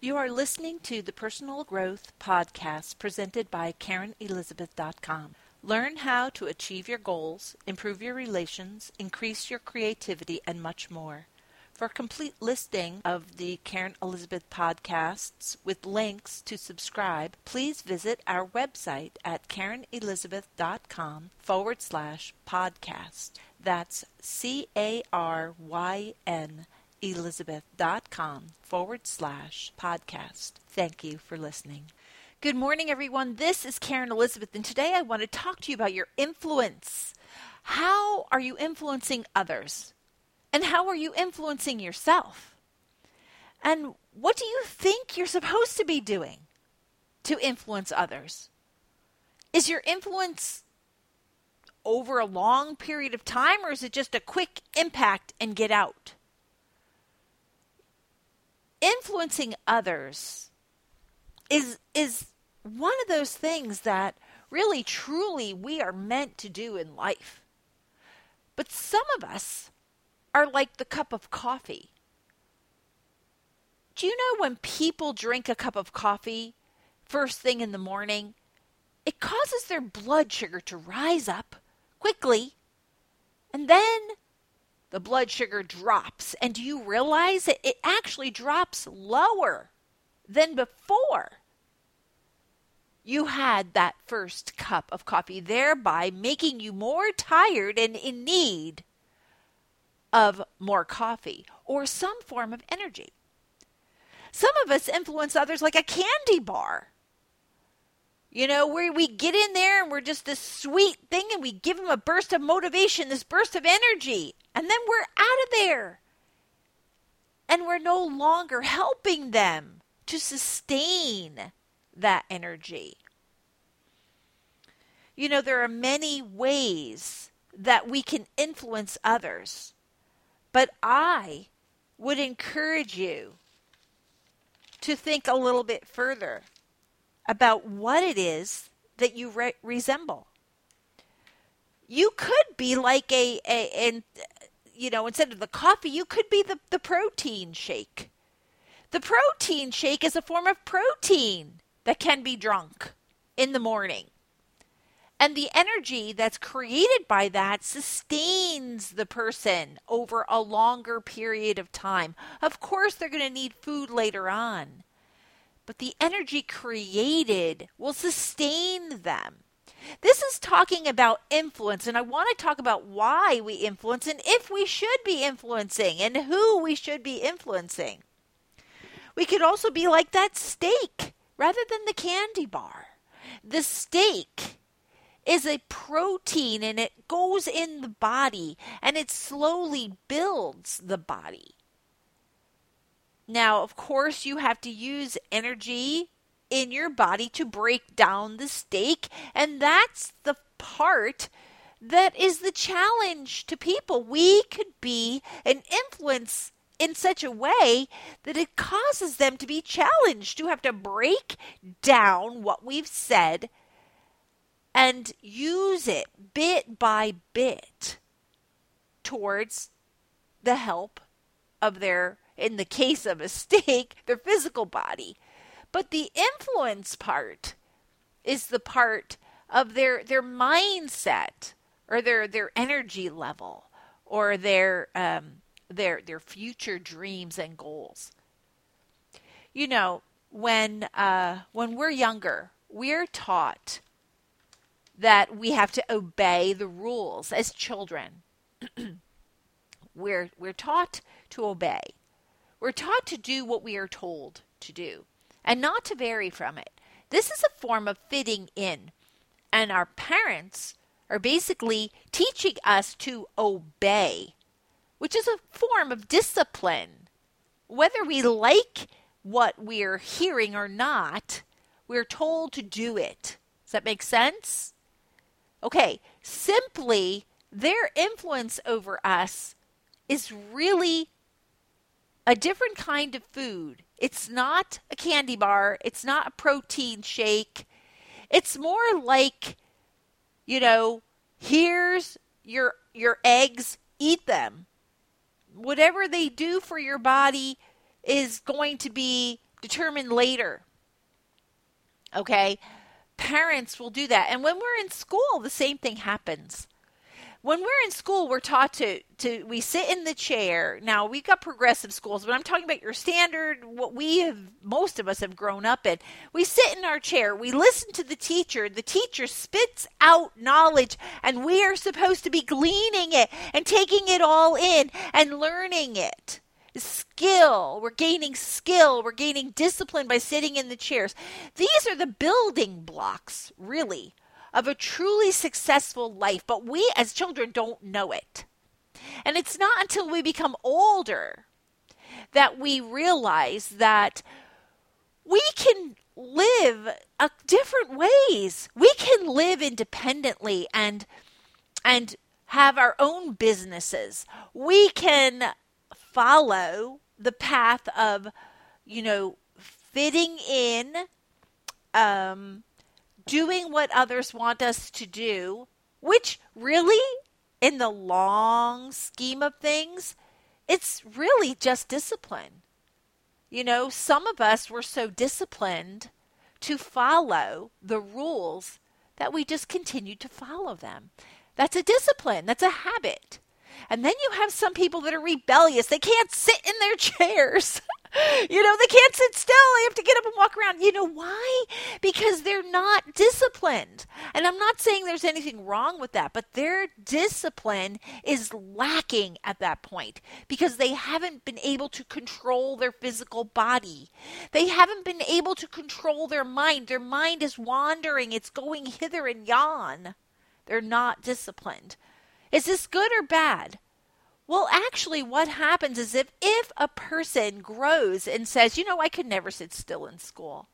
You are listening to the Personal Growth Podcast presented by CarynElizabeth.com. Learn how to achieve your goals, improve your relations, increase your creativity, and much more. For a complete listing of the Caryn Elizabeth podcasts with links to subscribe, please visit our website at CarynElizabeth.com forward slash podcast. That's C A R Y N Elizabeth.com forward slash podcast. Thank you for listening. Good morning, everyone. This is Caryn Elizabeth, and today I want to talk to you about your influence. How are you influencing others? And how are you influencing yourself? And what do you think you're supposed to be doing to influence others? Is your influence over a long period of time, or is it just a quick impact and get out? Influencing others is is one of those things that really truly we are meant to do in life. But some of us are like the cup of coffee. Do you know when people drink a cup of coffee first thing in the morning, it causes their blood sugar to rise up quickly, and then the blood sugar drops. And do you realize it, it actually drops lower than before? You had that first cup of coffee, thereby making you more tired and in need of more coffee or some form of energy. Some of us influence others like a candy bar. You know, where we get in there and we're just this sweet thing and we give them a burst of motivation, this burst of energy, and then we're out of there. And we're no longer helping them to sustain that energy. You know, there are many ways that we can influence others. But I would encourage you to think a little bit further about what it is that you re- resemble. You could be like a, a and you know instead of the coffee, you could be the, the protein shake. The protein shake is a form of protein that can be drunk in the morning. And the energy that's created by that sustains the person over a longer period of time. Of course, they're going to need food later on, but the energy created will sustain them. This is talking about influence, and I want to talk about why we influence and if we should be influencing and who we should be influencing. We could also be like that steak rather than the candy bar. The steak is a protein and it goes in the body and it slowly builds the body. Now, of course, you have to use energy in your body to break down the steak, and that's the part that is the challenge to people. We could be an influence in such a way that it causes them to be challenged to have to break down what we've said and use it bit by bit towards the help of their, in the case of a steak, their physical body. But the influence part is the part of their, their mindset or their, their energy level or their, um, their, their future dreams and goals. You know, when, uh, when we're younger, we're taught that we have to obey the rules as children. we're we're taught to obey. We're taught to do what we are told to do and not to vary from it. This is a form of fitting in. And our parents are basically teaching us to obey, which is a form of discipline. Whether we like what we're hearing or not, we're told to do it. Does that make sense? Okay, simply their influence over us is really a different kind of food. It's not a candy bar, it's not a protein shake. It's more like, you know, here's your your eggs, eat them. Whatever they do for your body is going to be determined later. Okay? Parents will do that. And when we're in school, the same thing happens when we're in school, we're taught to to we sit in the chair. Now we've got progressive schools, but I'm talking about your standard. What we have, most of us have grown up in. We sit in our chair. We listen to the teacher. The teacher spits out knowledge, and we are supposed to be gleaning it and taking it all in and learning it skill. We're gaining skill. We're gaining discipline by sitting in the chairs. These are the building blocks, really, of a truly successful life, but we as children don't know it. And it's not until we become older that we realize that we can live a different ways. We can live independently and and have our own businesses. We can follow the path of, you know, fitting in um, doing what others want us to do, which really, in the long scheme of things, it's really just discipline. You know, some of us were so disciplined to follow the rules that we just continued to follow them. That's a discipline, that's a habit. And then you have some people that are rebellious. They can't sit in their chairs. you know, they can't sit still. They have to get up and walk around. You know why? Because they're not disciplined. And I'm not saying there's anything wrong with that, but their discipline is lacking at that point because they haven't been able to control their physical body. They haven't been able to control their mind. Their mind is wandering, it's going hither and yon. They're not disciplined. Is this good or bad? Well, actually, what happens is if, if a person grows and says, you know, I could never sit still in school,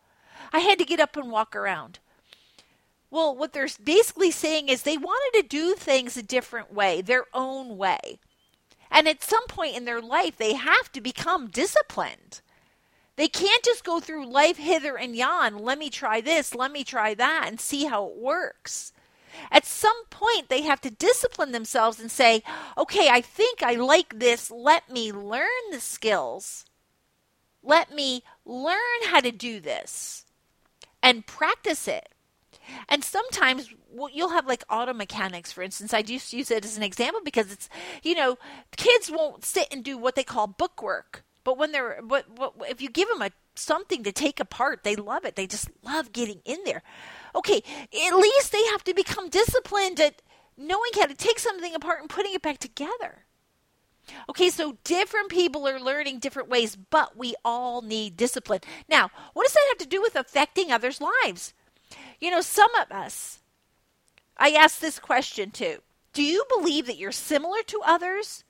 I had to get up and walk around. Well, what they're basically saying is they wanted to do things a different way, their own way. And at some point in their life, they have to become disciplined. They can't just go through life hither and yon. Let me try this, let me try that, and see how it works. At some point, they have to discipline themselves and say, okay, I think I like this. Let me learn the skills. Let me learn how to do this and practice it. And sometimes you'll have like auto mechanics, for instance. I just use it as an example because it's, you know, kids won't sit and do what they call bookwork. But when they're, but, but if you give them a something to take apart, they love it. They just love getting in there okay, at least they have to become disciplined at knowing how to take something apart and putting it back together. Okay, so different people are learning different ways, but we all need discipline. Now, what does that have to do with affecting others' lives? You know, some of us, I ask this question too Do you believe that you're similar to others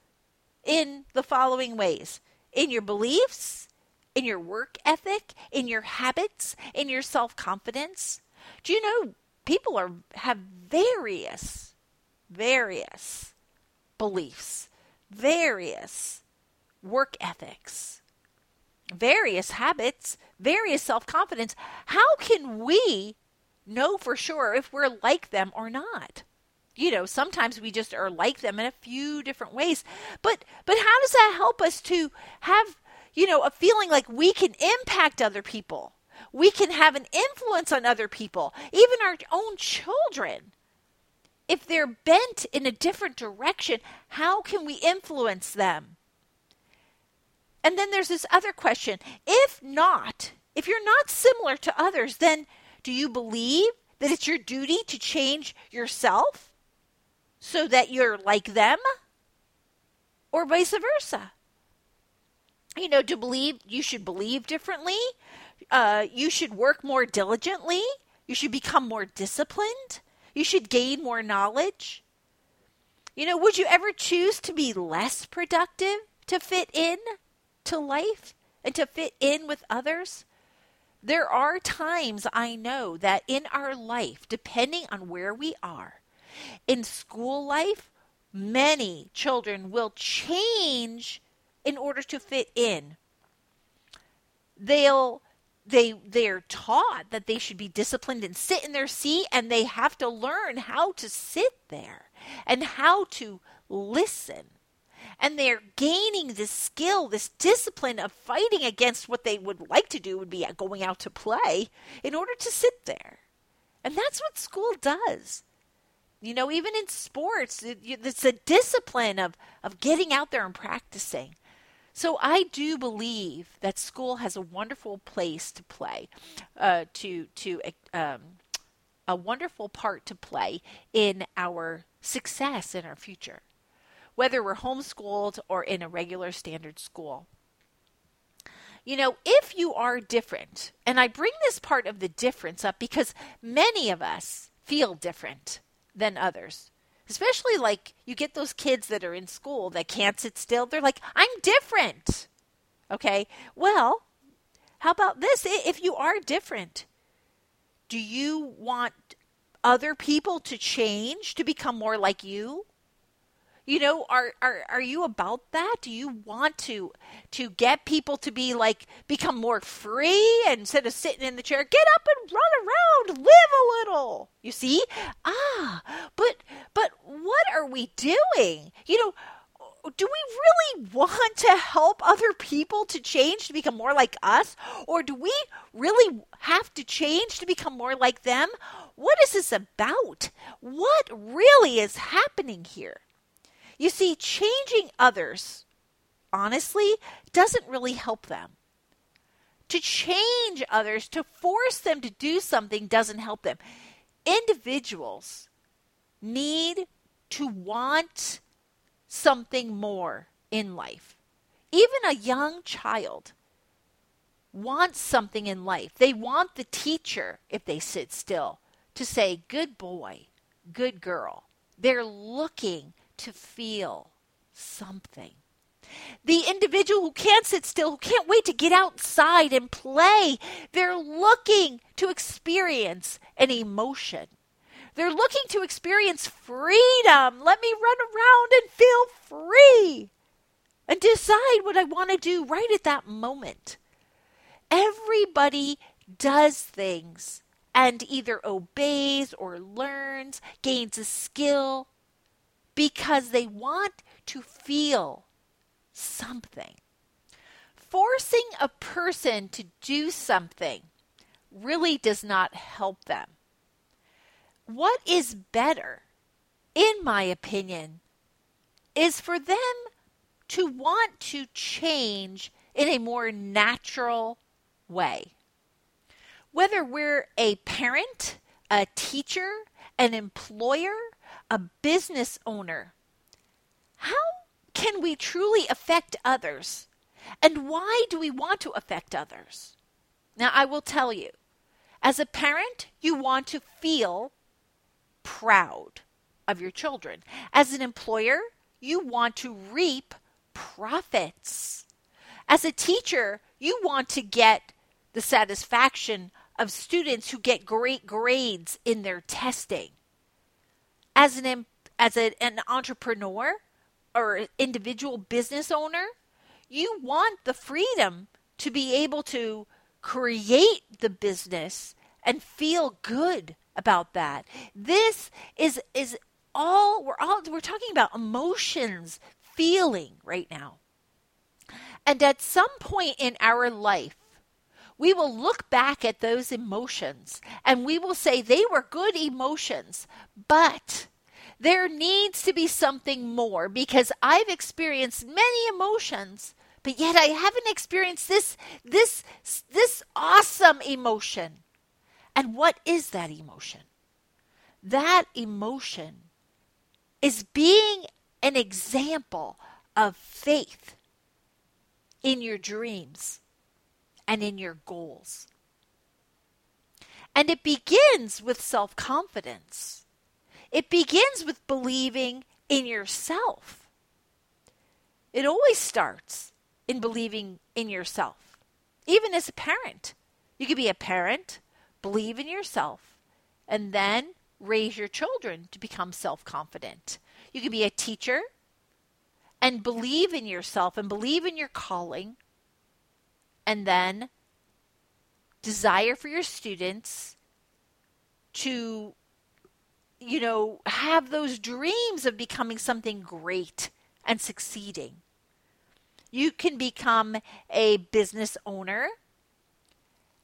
in the following ways? In your beliefs, in your work ethic, in your habits, in your self confidence? Do you know people are have various various beliefs, various work ethics, various habits, various self-confidence. How can we know for sure if we're like them or not? you know sometimes we just are like them in a few different ways but but how does that help us to have you know a feeling like we can impact other people we can have an influence on other people, even our own children. If they're bent in a different direction, how can we influence them? And then there's this other question if not, if you're not similar to others, then do you believe that it's your duty to change yourself so that you're like them? Or vice versa? You know, to believe you should believe differently, uh, you should work more diligently. You should become more disciplined. You should gain more knowledge. You know, would you ever choose to be less productive to fit in to life and to fit in with others? There are times I know that in our life, depending on where we are, in school life, many children will change in order to fit in. They'll they they're taught that they should be disciplined and sit in their seat and they have to learn how to sit there and how to listen and they're gaining this skill, this discipline of fighting against what they would like to do would be going out to play in order to sit there. And that's what school does. You know, even in sports, it's a discipline of, of getting out there and practicing. So I do believe that school has a wonderful place to play, uh, to to um, a wonderful part to play in our success in our future, whether we're homeschooled or in a regular standard school. You know, if you are different, and I bring this part of the difference up because many of us feel different than others. Especially like you get those kids that are in school that can't sit still. They're like, I'm different. Okay. Well, how about this? If you are different, do you want other people to change to become more like you? You know, are, are are you about that? Do you want to to get people to be like become more free instead of sitting in the chair? Get up and run around, live a little. You see? Ah, but but what are we doing? You know, do we really want to help other people to change to become more like us? Or do we really have to change to become more like them? What is this about? What really is happening here? You see, changing others, honestly, doesn't really help them. To change others, to force them to do something, doesn't help them. Individuals need to want something more in life. Even a young child wants something in life. They want the teacher, if they sit still, to say, Good boy, good girl. They're looking to feel something. The individual who can't sit still, who can't wait to get outside and play, they're looking to experience an emotion. They're looking to experience freedom. Let me run around and feel free and decide what I want to do right at that moment. Everybody does things and either obeys or learns, gains a skill because they want to feel something. Forcing a person to do something really does not help them. What is better, in my opinion, is for them to want to change in a more natural way. Whether we're a parent, a teacher, an employer, a business owner, how can we truly affect others? And why do we want to affect others? Now, I will tell you, as a parent, you want to feel proud of your children. As an employer, you want to reap profits. As a teacher, you want to get the satisfaction of students who get great grades in their testing as an as a, an entrepreneur or individual business owner, you want the freedom to be able to create the business and feel good about that. This is is all we're all we're talking about emotions, feeling right now. And at some point in our life, we will look back at those emotions and we will say they were good emotions, but there needs to be something more because I've experienced many emotions, but yet I haven't experienced this this this awesome emotion. And what is that emotion? That emotion is being an example of faith in your dreams and in your goals. And it begins with self confidence. It begins with believing in yourself. It always starts in believing in yourself, even as a parent. You could be a parent, believe in yourself, and then raise your children to become self confident. You could be a teacher and believe in yourself and believe in your calling and then desire for your students to you know have those dreams of becoming something great and succeeding. You can become a business owner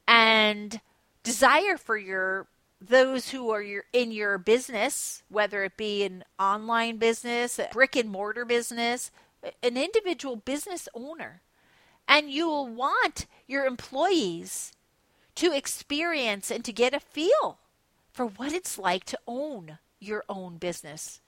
and desire for your those who are your, in your business, whether it be an online business, a brick and mortar business, an individual business owner. And you will want your employees to experience and to get a feel for what it's like to own your own business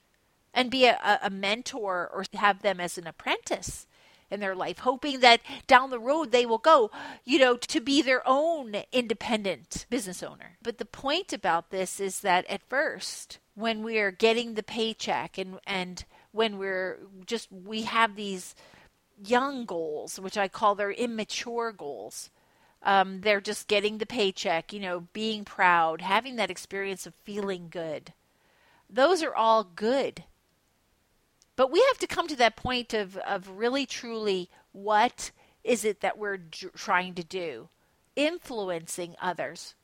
and be a, a mentor or have them as an apprentice in their life, hoping that down the road they will go, you know, to be their own independent business owner. But the point about this is that at first, when we are getting the paycheck and, and when we're just, we have these young goals, which I call their immature goals. Um, they're just getting the paycheck, you know, being proud, having that experience of feeling good. Those are all good. But we have to come to that point of, of really truly what is it that we're trying to do? Influencing others.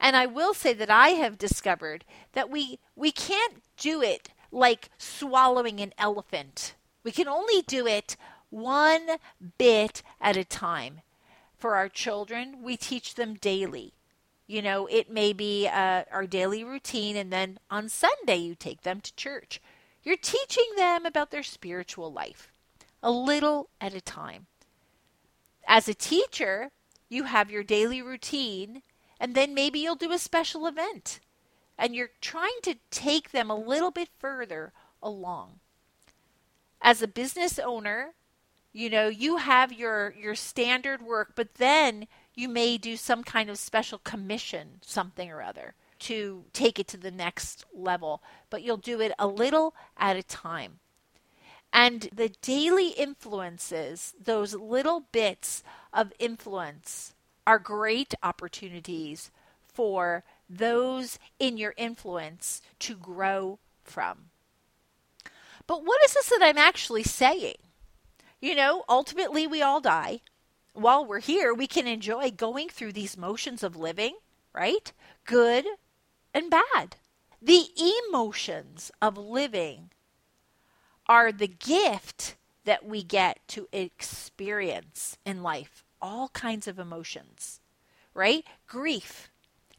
And I will say that I have discovered that we, we can't do it like swallowing an elephant. We can only do it one bit at a time. For our children, we teach them daily. You know, it may be uh, our daily routine, and then on Sunday, you take them to church. You're teaching them about their spiritual life, a little at a time. As a teacher, you have your daily routine, and then maybe you'll do a special event. And you're trying to take them a little bit further along. As a business owner, you know, you have your your standard work, but then you may do some kind of special commission, something or other to take it to the next level, but you'll do it a little at a time. And the daily influences, those little bits of influence, are great opportunities for those in your influence to grow from. But what is this that I'm actually saying? You know, ultimately, we all die. While we're here, we can enjoy going through these motions of living, right? Good, and bad. The emotions of living are the gift that we get to experience in life. All kinds of emotions, right? Grief,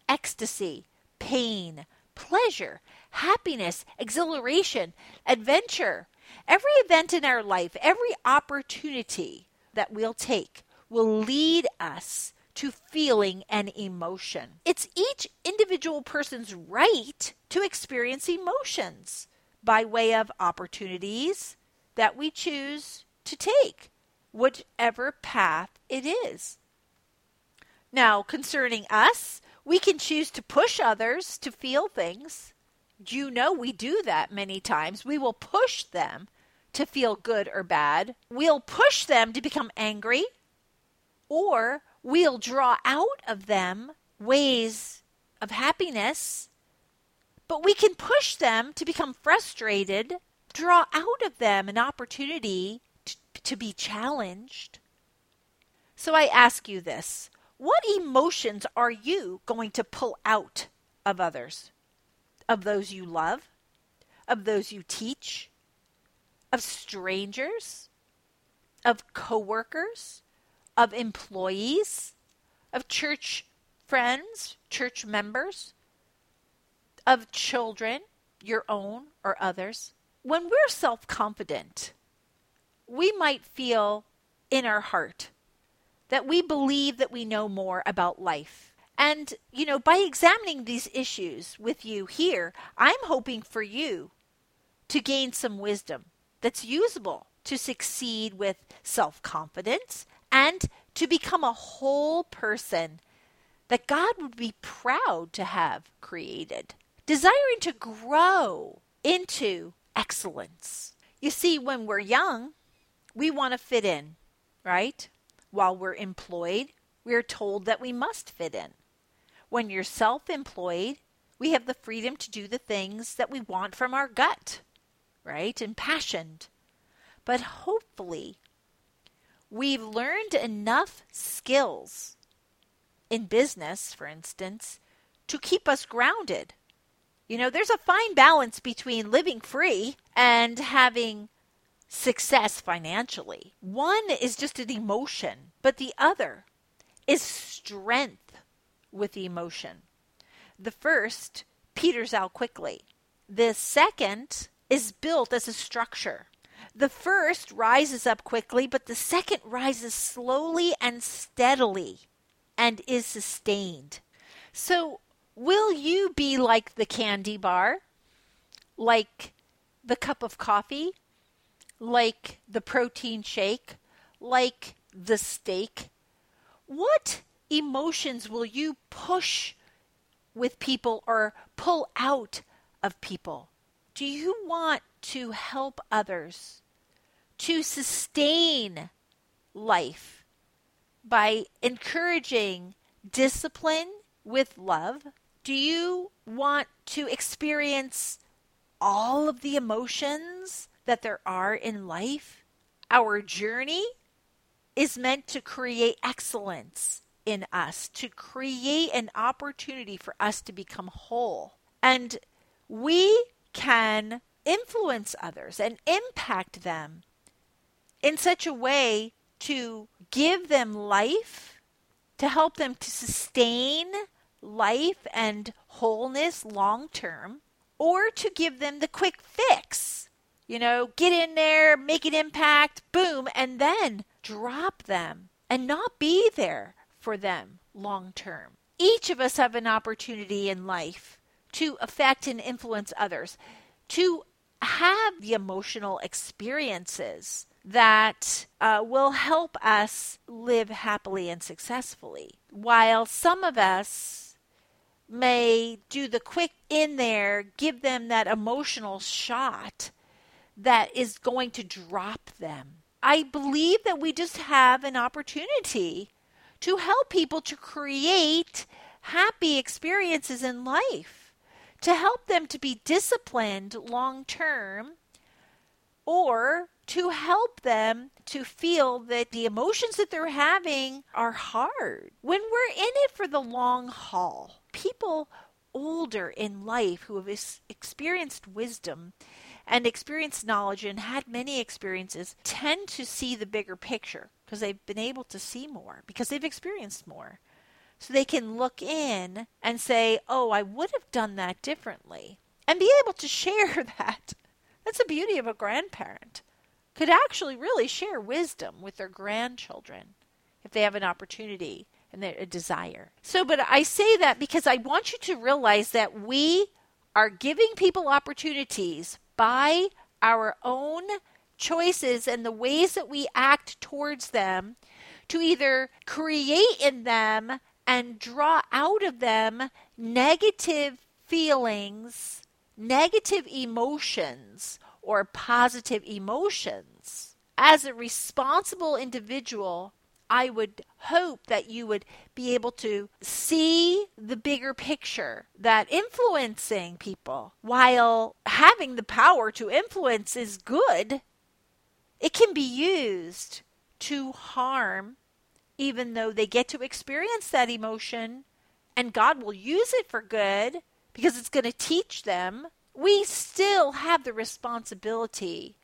ecstasy, pain, pleasure, happiness, exhilaration, adventure. Every event in our life, every opportunity that we'll take will lead us to feeling an emotion. It's each individual person's right to experience emotions by way of opportunities that we choose to take, whichever path it is. Now, concerning us, we can choose to push others to feel things. You know, we do that many times. We will push them to feel good or bad. We'll push them to become angry, or we'll draw out of them ways of happiness, but we can push them to become frustrated, draw out of them an opportunity to, to be challenged. So I ask you this what emotions are you going to pull out of others? Of those you love? Of those you teach? Of strangers? Of coworkers? of employees, of church friends, church members, of children, your own or others. When we're self confident, we might feel in our heart that we believe that we know more about life. And, you know, by examining these issues with you here, I'm hoping for you to gain some wisdom that's usable to succeed with self confidence and to become a whole person that God would be proud to have created, desiring to grow into excellence. You see, when we're young, we want to fit in, right? While we're employed, we're told that we must fit in. When you're self employed, we have the freedom to do the things that we want from our gut, right? Impassioned. But hopefully, we've learned enough skills in business, for instance, to keep us grounded. You know, there's a fine balance between living free and having success financially. One is just an emotion, but the other is strength with emotion. The first peters out quickly. The second is built as a structure. The first rises up quickly, but the second rises slowly and steadily and is sustained. So, will you be like the candy bar, like the cup of coffee, like the protein shake, like the steak? What emotions will you push with people or pull out of people? Do you want to help others to sustain life by encouraging discipline with love? Do you want to experience all of the emotions that there are in life? Our journey is meant to create excellence in us, to create an opportunity for us to become whole. And we can influence others and impact them in such a way to give them life, to help them to sustain life and wholeness long term, or to give them the quick fix. You know, get in there, make an impact, boom, and then drop them and not be there for them long term. Each of us have an opportunity in life to affect and influence others, to have the emotional experiences that uh, will help us live happily and successfully. While some of us may do the quick in there, give them that emotional shot that is going to drop them. I believe that we just have an opportunity to help people to create happy experiences in life, to help them to be disciplined long term, or to help them to feel that the emotions that they're having are hard. When we're in it for the long haul, people older in life who have experienced wisdom and experienced knowledge and had many experiences tend to see the bigger picture because they've been able to see more because they've experienced more. So they can look in and say, oh, I would have done that differently. And be able to share that. That's the beauty of a grandparent. Could actually really share wisdom with their grandchildren if they have an opportunity and a desire. So, but I say that because I want you to realize that we are giving people opportunities by our own choices and the ways that we act towards them to either create in them and draw out of them negative feelings, negative emotions, or positive emotions. As a responsible individual, I would hope that you would be able to see the bigger picture that influencing people, while having the power to influence is good, it can be used to harm, even though they get to experience that emotion and God will use it for good because it's going to teach them. We still have the responsibility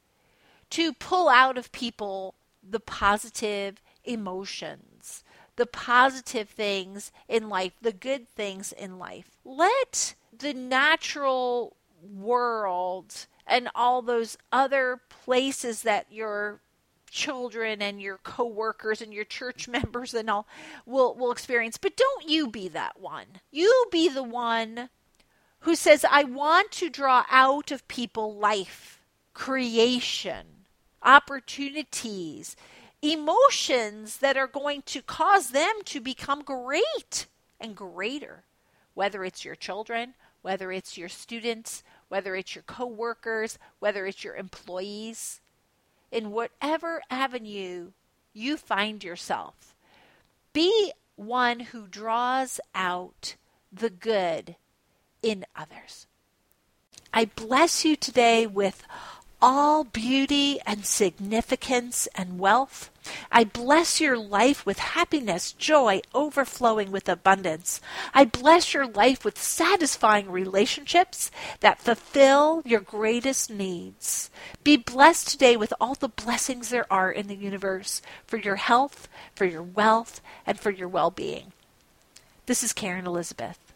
to pull out of people the positive emotions, the positive things in life, the good things in life. Let the natural world and all those other places that your children and your coworkers and your church members and all will will experience. But don't you be that one. You be the one who says i want to draw out of people life creation opportunities emotions that are going to cause them to become great and greater, whether it's your children, whether it's your students, whether it's your coworkers, whether it's your employees, in whatever avenue you find yourself. Be one who draws out the good in others. I bless you today with all beauty and significance and wealth. I bless your life with happiness, joy, overflowing with abundance. I bless your life with satisfying relationships that fulfill your greatest needs. Be blessed today with all the blessings there are in the universe for your health, for your wealth, and for your well being. This is Caryn Elizabeth.